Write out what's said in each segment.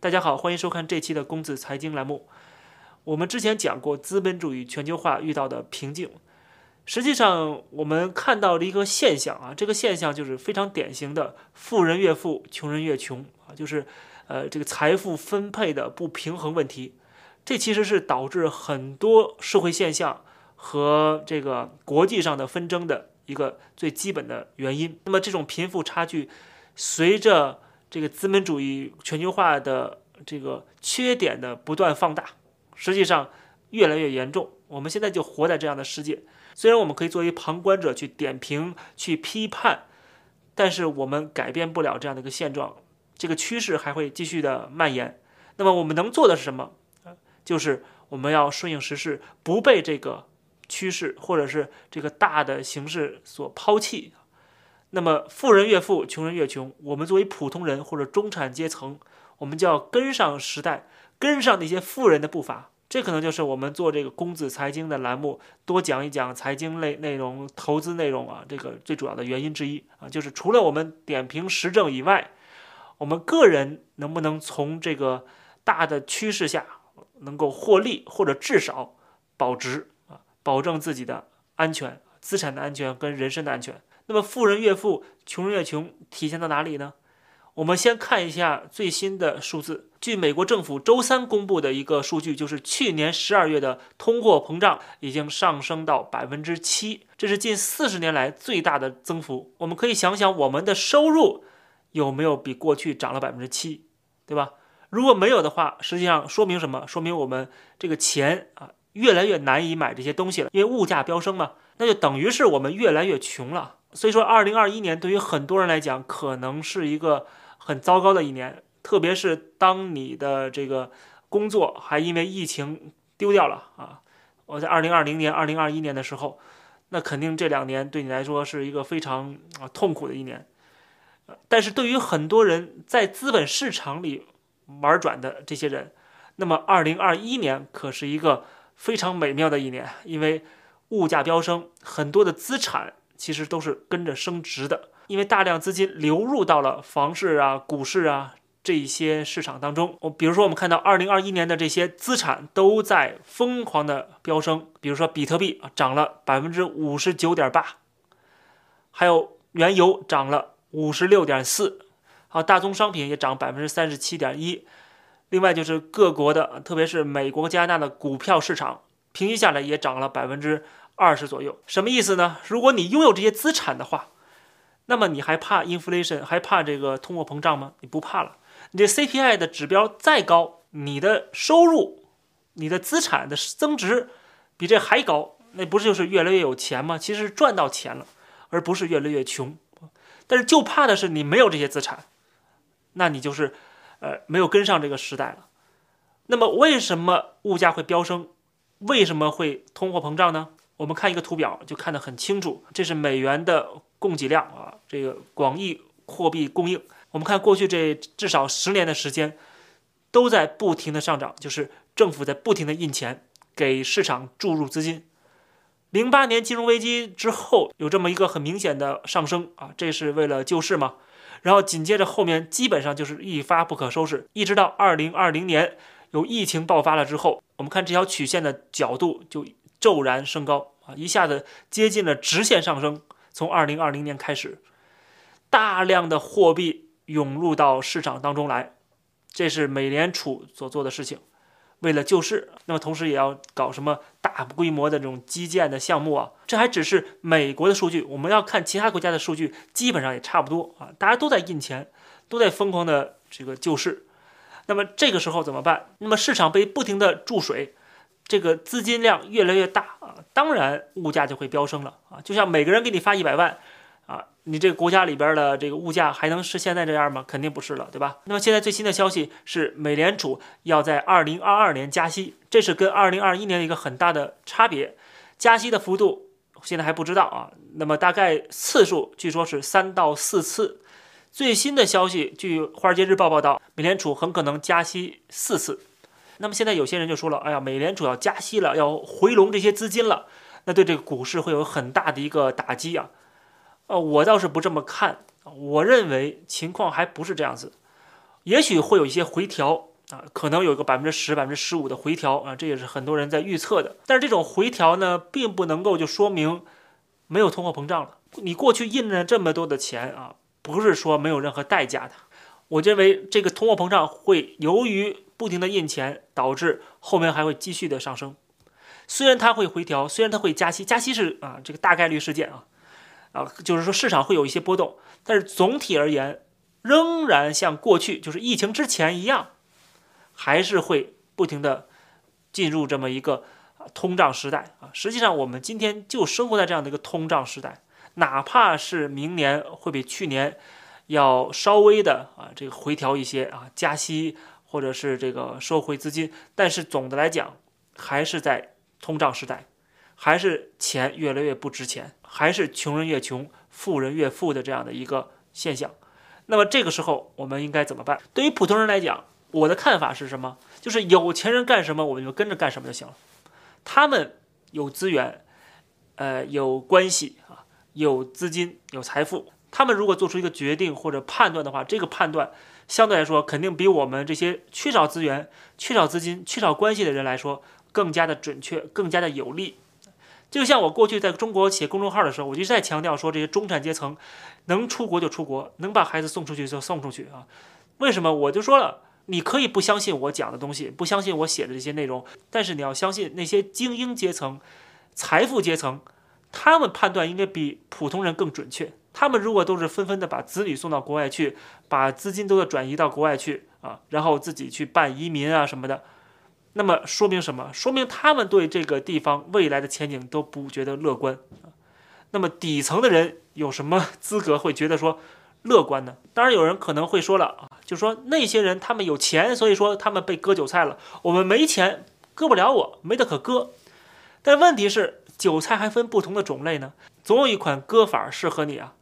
大家好，欢迎收看这期的公子财经栏目。我们之前讲过资本主义全球化遇到的瓶颈，实际上我们看到了一个现象啊，这个现象就是非常典型的富人越富，穷人越穷啊，就是呃这个财富分配的不平衡问题。这其实是导致很多社会现象和这个国际上的纷争的一个最基本的原因。那么这种贫富差距随着这个资本主义全球化的这个缺点的不断放大，实际上越来越严重。我们现在就活在这样的世界，虽然我们可以作为旁观者去点评、去批判，但是我们改变不了这样的一个现状，这个趋势还会继续的蔓延。那么我们能做的是什么？就是我们要顺应时势，不被这个趋势或者是这个大的形势所抛弃。那么富人越富，穷人越穷。我们作为普通人或者中产阶层，我们就要跟上时代，跟上那些富人的步伐。这可能就是我们做这个公子财经的栏目，多讲一讲财经类内容、投资内容啊，这个最主要的原因之一啊，就是除了我们点评时政以外，我们个人能不能从这个大的趋势下能够获利，或者至少保值啊，保证自己的安全、资产的安全跟人身的安全。那么富人越富，穷人越穷，体现到哪里呢？我们先看一下最新的数字。据美国政府周三公布的一个数据，就是去年十二月的通货膨胀已经上升到百分之七，这是近四十年来最大的增幅。我们可以想想，我们的收入有没有比过去涨了百分之七，对吧？如果没有的话，实际上说明什么？说明我们这个钱啊，越来越难以买这些东西了，因为物价飙升嘛，那就等于是我们越来越穷了。所以说，二零二一年对于很多人来讲，可能是一个很糟糕的一年。特别是当你的这个工作还因为疫情丢掉了啊，我在二零二零年、二零二一年的时候，那肯定这两年对你来说是一个非常啊痛苦的一年。但是对于很多人在资本市场里玩转的这些人，那么二零二一年可是一个非常美妙的一年，因为物价飙升，很多的资产。其实都是跟着升值的，因为大量资金流入到了房市啊、股市啊这些市场当中。我比如说，我们看到二零二一年的这些资产都在疯狂的飙升，比如说比特币啊涨了百分之五十九点八，还有原油涨了五十六点四，还有大宗商品也涨百分之三十七点一。另外就是各国的，特别是美国、加拿大的股票市场，平均下来也涨了百分之。二十左右，什么意思呢？如果你拥有这些资产的话，那么你还怕 inflation，还怕这个通货膨胀吗？你不怕了。你这 CPI 的指标再高，你的收入、你的资产的增值比这还高，那不是就是越来越有钱吗？其实是赚到钱了，而不是越来越穷。但是就怕的是你没有这些资产，那你就是呃没有跟上这个时代了。那么为什么物价会飙升？为什么会通货膨胀呢？我们看一个图表就看得很清楚，这是美元的供给量啊，这个广义货币供应。我们看过去这至少十年的时间，都在不停的上涨，就是政府在不停的印钱给市场注入资金。零八年金融危机之后有这么一个很明显的上升啊，这是为了救市嘛。然后紧接着后面基本上就是一发不可收拾，一直到二零二零年有疫情爆发了之后，我们看这条曲线的角度就。骤然升高啊，一下子接近了直线上升。从二零二零年开始，大量的货币涌入到市场当中来，这是美联储所做的事情，为了救市。那么同时也要搞什么大规模的这种基建的项目啊？这还只是美国的数据，我们要看其他国家的数据，基本上也差不多啊。大家都在印钱，都在疯狂的这个救市。那么这个时候怎么办？那么市场被不停的注水。这个资金量越来越大啊，当然物价就会飙升了啊！就像每个人给你发一百万，啊，你这个国家里边的这个物价还能是现在这样吗？肯定不是了，对吧？那么现在最新的消息是，美联储要在二零二二年加息，这是跟二零二一年的一个很大的差别。加息的幅度现在还不知道啊，那么大概次数据说是三到四次。最新的消息，据《华尔街日报》报道，美联储很可能加息四次。那么现在有些人就说了，哎呀，美联储要加息了，要回笼这些资金了，那对这个股市会有很大的一个打击啊。呃，我倒是不这么看，我认为情况还不是这样子。也许会有一些回调啊，可能有个百分之十、百分之十五的回调啊，这也是很多人在预测的。但是这种回调呢，并不能够就说明没有通货膨胀了。你过去印了这么多的钱啊，不是说没有任何代价的。我认为这个通货膨胀会由于不停的印钱，导致后面还会继续的上升。虽然它会回调，虽然它会加息，加息是啊这个大概率事件啊，啊就是说市场会有一些波动，但是总体而言，仍然像过去就是疫情之前一样，还是会不停的进入这么一个通胀时代啊。实际上我们今天就生活在这样的一个通胀时代，哪怕是明年会比去年。要稍微的啊，这个回调一些啊，加息或者是这个收回资金，但是总的来讲，还是在通胀时代，还是钱越来越不值钱，还是穷人越穷，富人越富的这样的一个现象。那么这个时候我们应该怎么办？对于普通人来讲，我的看法是什么？就是有钱人干什么，我们就跟着干什么就行了。他们有资源，呃，有关系啊，有资金，有财富。他们如果做出一个决定或者判断的话，这个判断相对来说肯定比我们这些缺少资源、缺少资金、缺少关系的人来说更加的准确、更加的有利。就像我过去在中国写公众号的时候，我就在强调说，这些中产阶层能出国就出国，能把孩子送出去就送出去啊。为什么？我就说了，你可以不相信我讲的东西，不相信我写的这些内容，但是你要相信那些精英阶层、财富阶层，他们判断应该比普通人更准确。他们如果都是纷纷的把子女送到国外去，把资金都要转移到国外去啊，然后自己去办移民啊什么的，那么说明什么？说明他们对这个地方未来的前景都不觉得乐观啊。那么底层的人有什么资格会觉得说乐观呢？当然有人可能会说了啊，就说那些人他们有钱，所以说他们被割韭菜了。我们没钱，割不了我，没得可割。但问题是，韭菜还分不同的种类呢，总有一款割法适合你啊。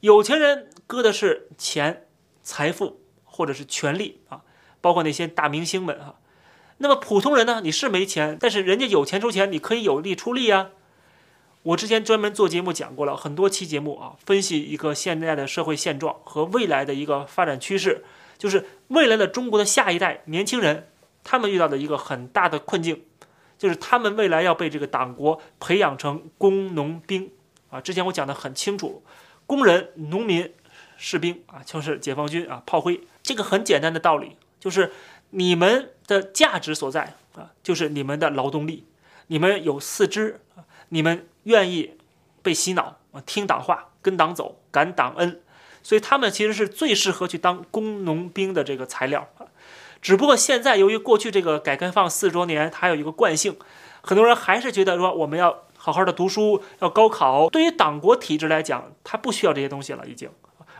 有钱人割的是钱、财富或者是权力啊，包括那些大明星们啊。那么普通人呢？你是没钱，但是人家有钱出钱，你可以有力出力啊。我之前专门做节目讲过了很多期节目啊，分析一个现在的社会现状和未来的一个发展趋势，就是未来的中国的下一代年轻人，他们遇到的一个很大的困境，就是他们未来要被这个党国培养成工农兵啊。之前我讲的很清楚。工人、农民、士兵啊，就是解放军啊，炮灰。这个很简单的道理，就是你们的价值所在啊，就是你们的劳动力。你们有四肢，你们愿意被洗脑啊，听党话，跟党走，感党恩，所以他们其实是最适合去当工农兵的这个材料啊。只不过现在由于过去这个改革开放四十多年，它有一个惯性，很多人还是觉得说我们要。好好的读书，要高考。对于党国体制来讲，他不需要这些东西了。已经，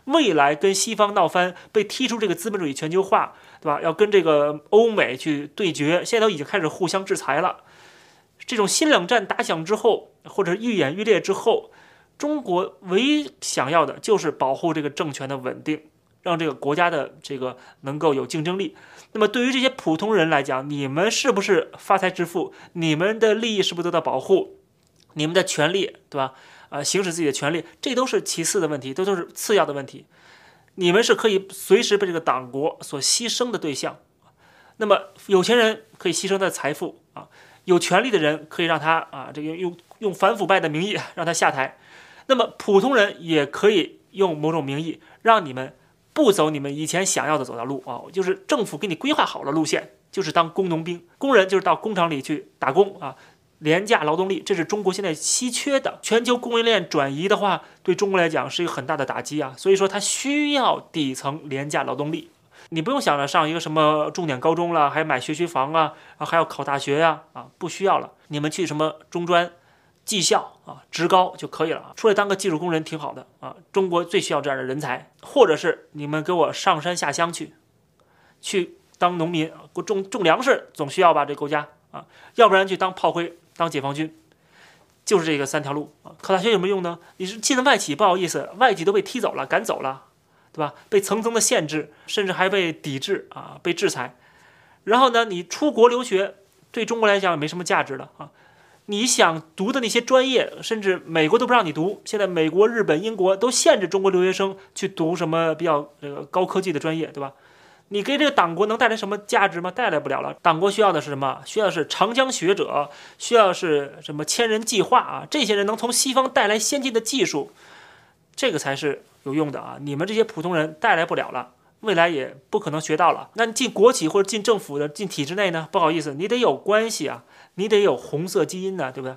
未来跟西方闹翻，被踢出这个资本主义全球化，对吧？要跟这个欧美去对决，现在都已经开始互相制裁了。这种新冷战打响之后，或者愈演愈烈之后，中国唯一想要的就是保护这个政权的稳定，让这个国家的这个能够有竞争力。那么，对于这些普通人来讲，你们是不是发财致富？你们的利益是不是得到保护？你们的权利，对吧？呃，行使自己的权利，这都是其次的问题，这都是次要的问题。你们是可以随时被这个党国所牺牲的对象。那么，有钱人可以牺牲他的财富啊，有权利的人可以让他啊，这个用用反腐败的名义让他下台。那么，普通人也可以用某种名义让你们不走你们以前想要的走的路啊，就是政府给你规划好了路线，就是当工农兵，工人就是到工厂里去打工啊。廉价劳动力，这是中国现在稀缺的。全球供应链转移的话，对中国来讲是一个很大的打击啊。所以说，它需要底层廉价劳动力。你不用想着上一个什么重点高中了，还买学区房啊，还要考大学呀，啊不需要了。你们去什么中专、技校啊、职高就可以了啊，出来当个技术工人挺好的啊。中国最需要这样的人才，或者是你们给我上山下乡去，去当农民，种种粮食总需要吧？这国家啊，要不然去当炮灰。当解放军，就是这个三条路啊。考大学有没有用呢？你是进了外企，不好意思，外企都被踢走了，赶走了，对吧？被层层的限制，甚至还被抵制啊，被制裁。然后呢，你出国留学，对中国来讲也没什么价值了啊。你想读的那些专业，甚至美国都不让你读。现在美国、日本、英国都限制中国留学生去读什么比较这个高科技的专业，对吧？你给这个党国能带来什么价值吗？带来不了了。党国需要的是什么？需要的是长江学者，需要是什么千人计划啊？这些人能从西方带来先进的技术，这个才是有用的啊！你们这些普通人带来不了了，未来也不可能学到了。那你进国企或者进政府的、进体制内呢？不好意思，你得有关系啊，你得有红色基因呢，对不对？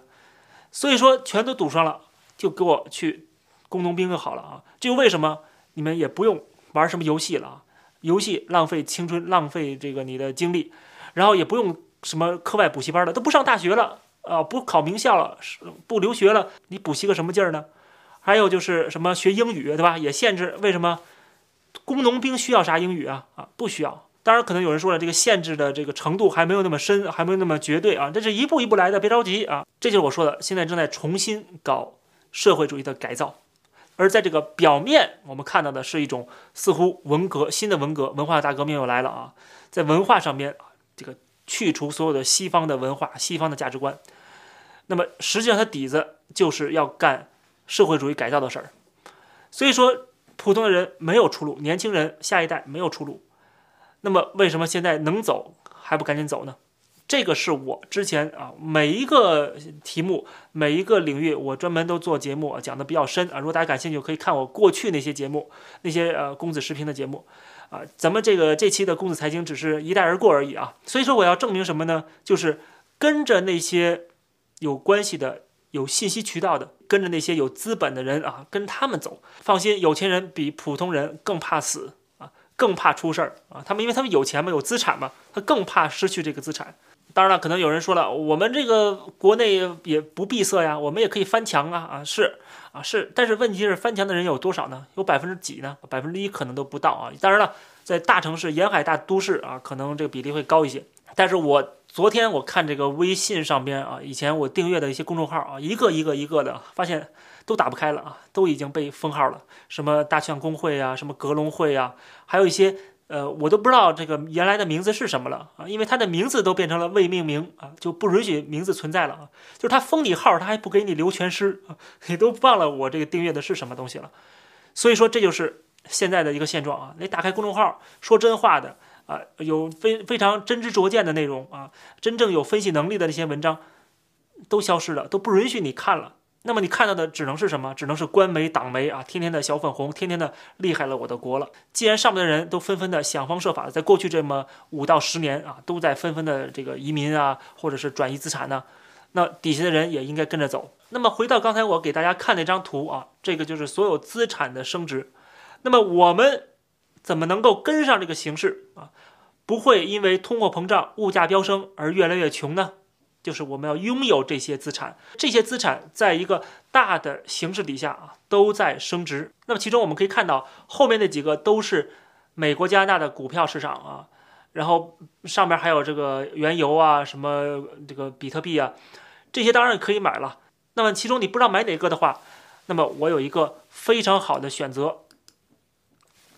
所以说全都堵上了，就给我去工农兵就好了啊！这就为什么你们也不用玩什么游戏了啊？游戏浪费青春，浪费这个你的精力，然后也不用什么课外补习班了，都不上大学了啊，不考名校了，不留学了，你补习个什么劲儿呢？还有就是什么学英语，对吧？也限制，为什么？工农兵需要啥英语啊？啊，不需要。当然，可能有人说了，这个限制的这个程度还没有那么深，还没有那么绝对啊，这是一步一步来的，别着急啊。这就是我说的，现在正在重新搞社会主义的改造。而在这个表面，我们看到的是一种似乎文革新的文革文化大革命又来了啊，在文化上面这个去除所有的西方的文化、西方的价值观，那么实际上它底子就是要干社会主义改造的事儿。所以说，普通的人没有出路，年轻人下一代没有出路。那么为什么现在能走还不赶紧走呢？这个是我之前啊每一个题目每一个领域我专门都做节目讲的比较深啊，如果大家感兴趣可以看我过去那些节目，那些呃公子视频的节目啊，咱们这个这期的公子财经只是一带而过而已啊，所以说我要证明什么呢？就是跟着那些有关系的、有信息渠道的，跟着那些有资本的人啊，跟他们走。放心，有钱人比普通人更怕死啊，更怕出事儿啊，他们因为他们有钱嘛，有资产嘛，他更怕失去这个资产。当然了，可能有人说了，我们这个国内也不闭塞呀，我们也可以翻墙啊啊是啊是，但是问题是翻墙的人有多少呢？有百分之几呢？百分之一可能都不到啊。当然了，在大城市、沿海大都市啊，可能这个比例会高一些。但是我昨天我看这个微信上边啊，以前我订阅的一些公众号啊，一个一个一个的，发现都打不开了啊，都已经被封号了。什么大象公会啊，什么格隆会啊，还有一些。呃，我都不知道这个原来的名字是什么了啊，因为它的名字都变成了未命名啊，就不允许名字存在了啊。就是他封你号，他还不给你留全尸啊，你都忘了我这个订阅的是什么东西了。所以说这就是现在的一个现状啊。你打开公众号说真话的啊，有非非常真知灼见的内容啊，真正有分析能力的那些文章都消失了，都不允许你看了。那么你看到的只能是什么？只能是官媒、党媒啊，天天的小粉红，天天的厉害了我的国了。既然上面的人都纷纷的想方设法，在过去这么五到十年啊，都在纷纷的这个移民啊，或者是转移资产呢，那底下的人也应该跟着走。那么回到刚才我给大家看那张图啊，这个就是所有资产的升值。那么我们怎么能够跟上这个形势啊？不会因为通货膨胀、物价飙升而越来越穷呢？就是我们要拥有这些资产，这些资产在一个大的形势底下啊，都在升值。那么其中我们可以看到，后面那几个都是美国、加拿大的股票市场啊，然后上面还有这个原油啊，什么这个比特币啊，这些当然可以买了。那么其中你不知道买哪个的话，那么我有一个非常好的选择。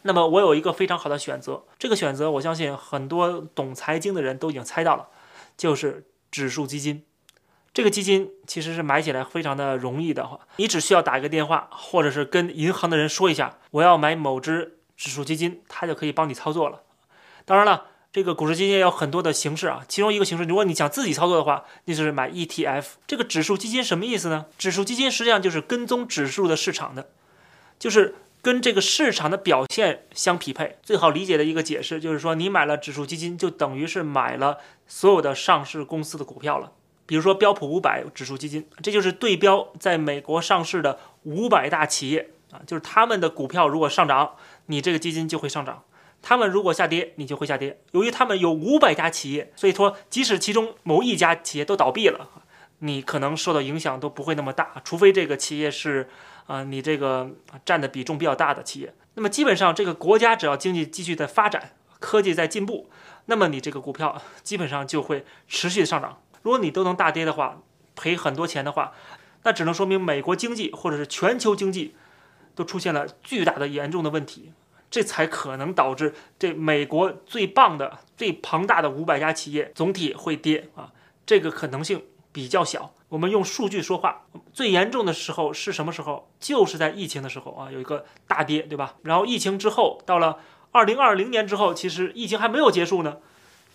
那么我有一个非常好的选择，这个选择我相信很多懂财经的人都已经猜到了，就是。指数基金，这个基金其实是买起来非常的容易的话，你只需要打一个电话，或者是跟银行的人说一下，我要买某只指数基金，他就可以帮你操作了。当然了，这个股市基金有很多的形式啊，其中一个形式，如果你想自己操作的话，那就是买 ETF。这个指数基金什么意思呢？指数基金实际上就是跟踪指数的市场的，就是跟这个市场的表现相匹配。最好理解的一个解释就是说，你买了指数基金，就等于是买了。所有的上市公司的股票了，比如说标普五百指数基金，这就是对标在美国上市的五百大企业啊，就是他们的股票如果上涨，你这个基金就会上涨；他们如果下跌，你就会下跌。由于他们有五百家企业，所以说即使其中某一家企业都倒闭了，你可能受到影响都不会那么大，除非这个企业是啊你这个占的比重比较大的企业。那么基本上这个国家只要经济继续在发展，科技在进步。那么你这个股票基本上就会持续的上涨。如果你都能大跌的话，赔很多钱的话，那只能说明美国经济或者是全球经济都出现了巨大的严重的问题，这才可能导致这美国最棒的、最庞大的五百家企业总体会跌啊。这个可能性比较小。我们用数据说话，最严重的时候是什么时候？就是在疫情的时候啊，有一个大跌，对吧？然后疫情之后到了。二零二零年之后，其实疫情还没有结束呢，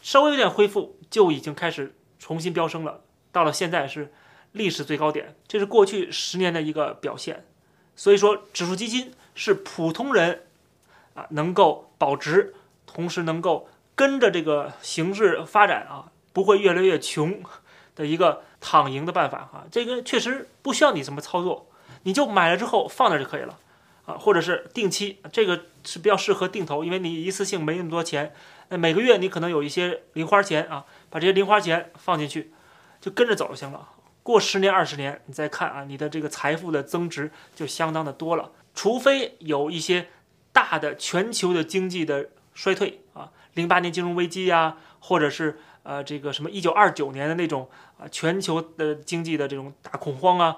稍微有点恢复就已经开始重新飙升了，到了现在是历史最高点，这是过去十年的一个表现。所以说，指数基金是普通人啊能够保值，同时能够跟着这个形势发展啊，不会越来越穷的一个躺赢的办法啊。这个确实不需要你怎么操作，你就买了之后放那就可以了。啊，或者是定期，这个是比较适合定投，因为你一次性没那么多钱，那每个月你可能有一些零花钱啊，把这些零花钱放进去，就跟着走就行了。过十年二十年，你再看啊，你的这个财富的增值就相当的多了。除非有一些大的全球的经济的衰退啊，零八年金融危机呀，或者是呃这个什么一九二九年的那种啊全球的经济的这种大恐慌啊。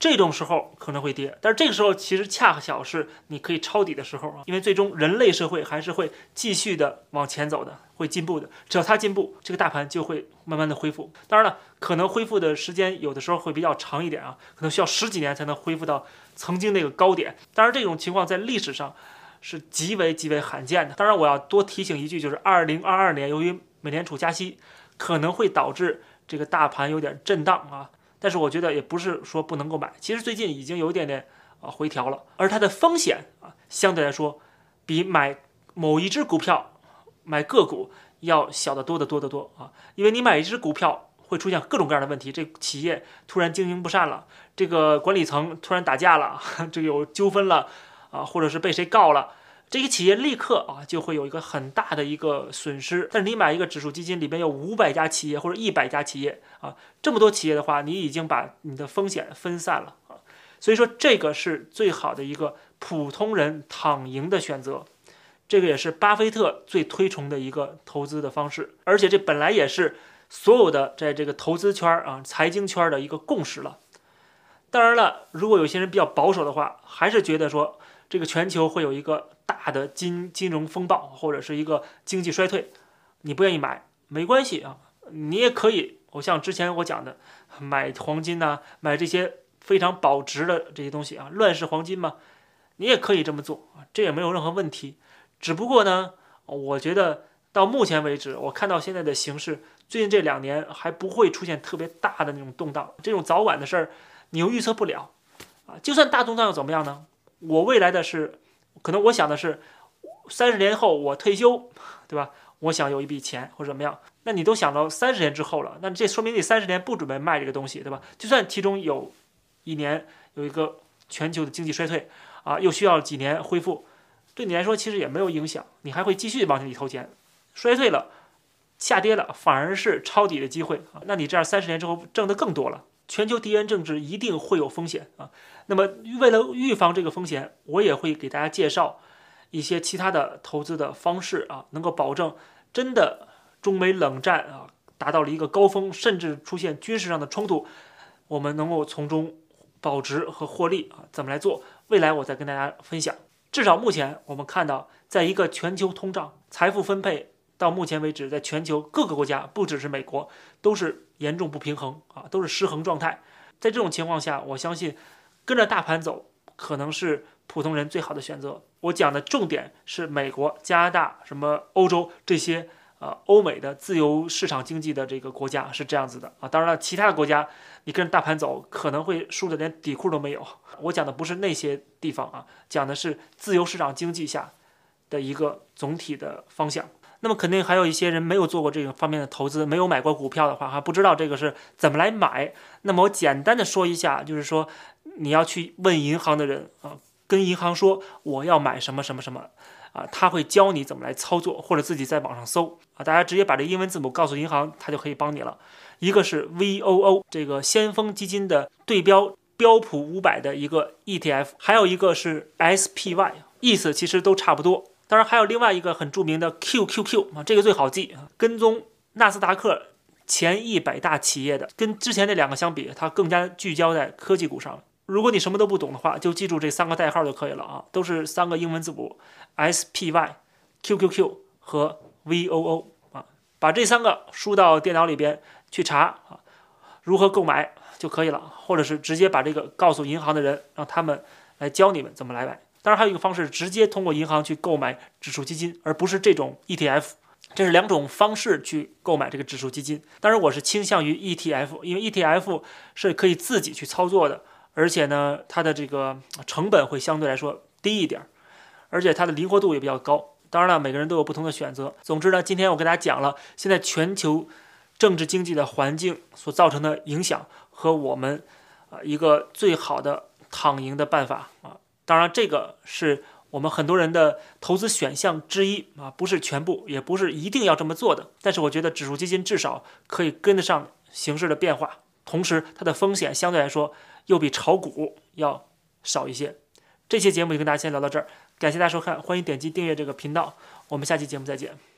这种时候可能会跌，但是这个时候其实恰巧是你可以抄底的时候啊，因为最终人类社会还是会继续的往前走的，会进步的。只要它进步，这个大盘就会慢慢的恢复。当然了，可能恢复的时间有的时候会比较长一点啊，可能需要十几年才能恢复到曾经那个高点。当然，这种情况在历史上是极为极为罕见的。当然，我要多提醒一句，就是二零二二年由于美联储加息，可能会导致这个大盘有点震荡啊。但是我觉得也不是说不能够买，其实最近已经有一点点啊回调了，而它的风险啊相对来说比买某一只股票、买个股要小得多得多得多啊，因为你买一只股票会出现各种各样的问题，这企业突然经营不善了，这个管理层突然打架了，这有纠纷了啊，或者是被谁告了。这个企业立刻啊就会有一个很大的一个损失，但是你买一个指数基金，里边有五百家企业或者一百家企业啊，这么多企业的话，你已经把你的风险分散了啊，所以说这个是最好的一个普通人躺赢的选择，这个也是巴菲特最推崇的一个投资的方式，而且这本来也是所有的在这个投资圈啊、财经圈的一个共识了。当然了，如果有些人比较保守的话，还是觉得说这个全球会有一个。大的金金融风暴或者是一个经济衰退，你不愿意买没关系啊，你也可以，我像之前我讲的，买黄金呐，买这些非常保值的这些东西啊，乱世黄金嘛，你也可以这么做啊，这也没有任何问题。只不过呢，我觉得到目前为止，我看到现在的形势，最近这两年还不会出现特别大的那种动荡，这种早晚的事儿你又预测不了啊。就算大动荡又怎么样呢？我未来的是。可能我想的是，三十年后我退休，对吧？我想有一笔钱或者怎么样。那你都想到三十年之后了，那这说明你三十年不准备卖这个东西，对吧？就算其中有一年有一个全球的经济衰退啊，又需要几年恢复，对你来说其实也没有影响，你还会继续往里投钱。衰退了，下跌了，反而是抄底的机会啊。那你这样三十年之后挣的更多了。全球地缘政治一定会有风险啊，那么为了预防这个风险，我也会给大家介绍一些其他的投资的方式啊，能够保证真的中美冷战啊达到了一个高峰，甚至出现军事上的冲突，我们能够从中保值和获利啊，怎么来做？未来我再跟大家分享。至少目前我们看到，在一个全球通胀、财富分配。到目前为止，在全球各个国家，不只是美国，都是严重不平衡啊，都是失衡状态。在这种情况下，我相信跟着大盘走，可能是普通人最好的选择。我讲的重点是美国、加拿大、什么欧洲这些呃欧美的自由市场经济的这个国家是这样子的啊。当然了，其他的国家你跟着大盘走，可能会输的连底裤都没有。我讲的不是那些地方啊，讲的是自由市场经济下的一个总体的方向。那么肯定还有一些人没有做过这个方面的投资，没有买过股票的话，还不知道这个是怎么来买。那么我简单的说一下，就是说你要去问银行的人啊，跟银行说我要买什么什么什么啊，他会教你怎么来操作，或者自己在网上搜啊，大家直接把这英文字母告诉银行，他就可以帮你了。一个是 VOO 这个先锋基金的对标标普五百的一个 ETF，还有一个是 SPY，意思其实都差不多。当然还有另外一个很著名的 QQQ 啊，这个最好记啊，跟踪纳斯达克前一百大企业的，跟之前那两个相比，它更加聚焦在科技股上。如果你什么都不懂的话，就记住这三个代号就可以了啊，都是三个英文字母 SPY、QQQ 和 VOO 啊，把这三个输到电脑里边去查啊，如何购买就可以了，或者是直接把这个告诉银行的人，让他们来教你们怎么来买。当然，还有一个方式，直接通过银行去购买指数基金，而不是这种 ETF。这是两种方式去购买这个指数基金。当然，我是倾向于 ETF，因为 ETF 是可以自己去操作的，而且呢，它的这个成本会相对来说低一点，而且它的灵活度也比较高。当然了，每个人都有不同的选择。总之呢，今天我跟大家讲了现在全球政治经济的环境所造成的影响和我们啊一个最好的躺赢的办法啊。当然，这个是。我们很多人的投资选项之一啊，不是全部，也不是一定要这么做的。但是我觉得指数基金至少可以跟得上形势的变化，同时它的风险相对来说又比炒股要少一些。这期节目就跟大家先聊到这儿，感谢大家收看，欢迎点击订阅这个频道，我们下期节目再见。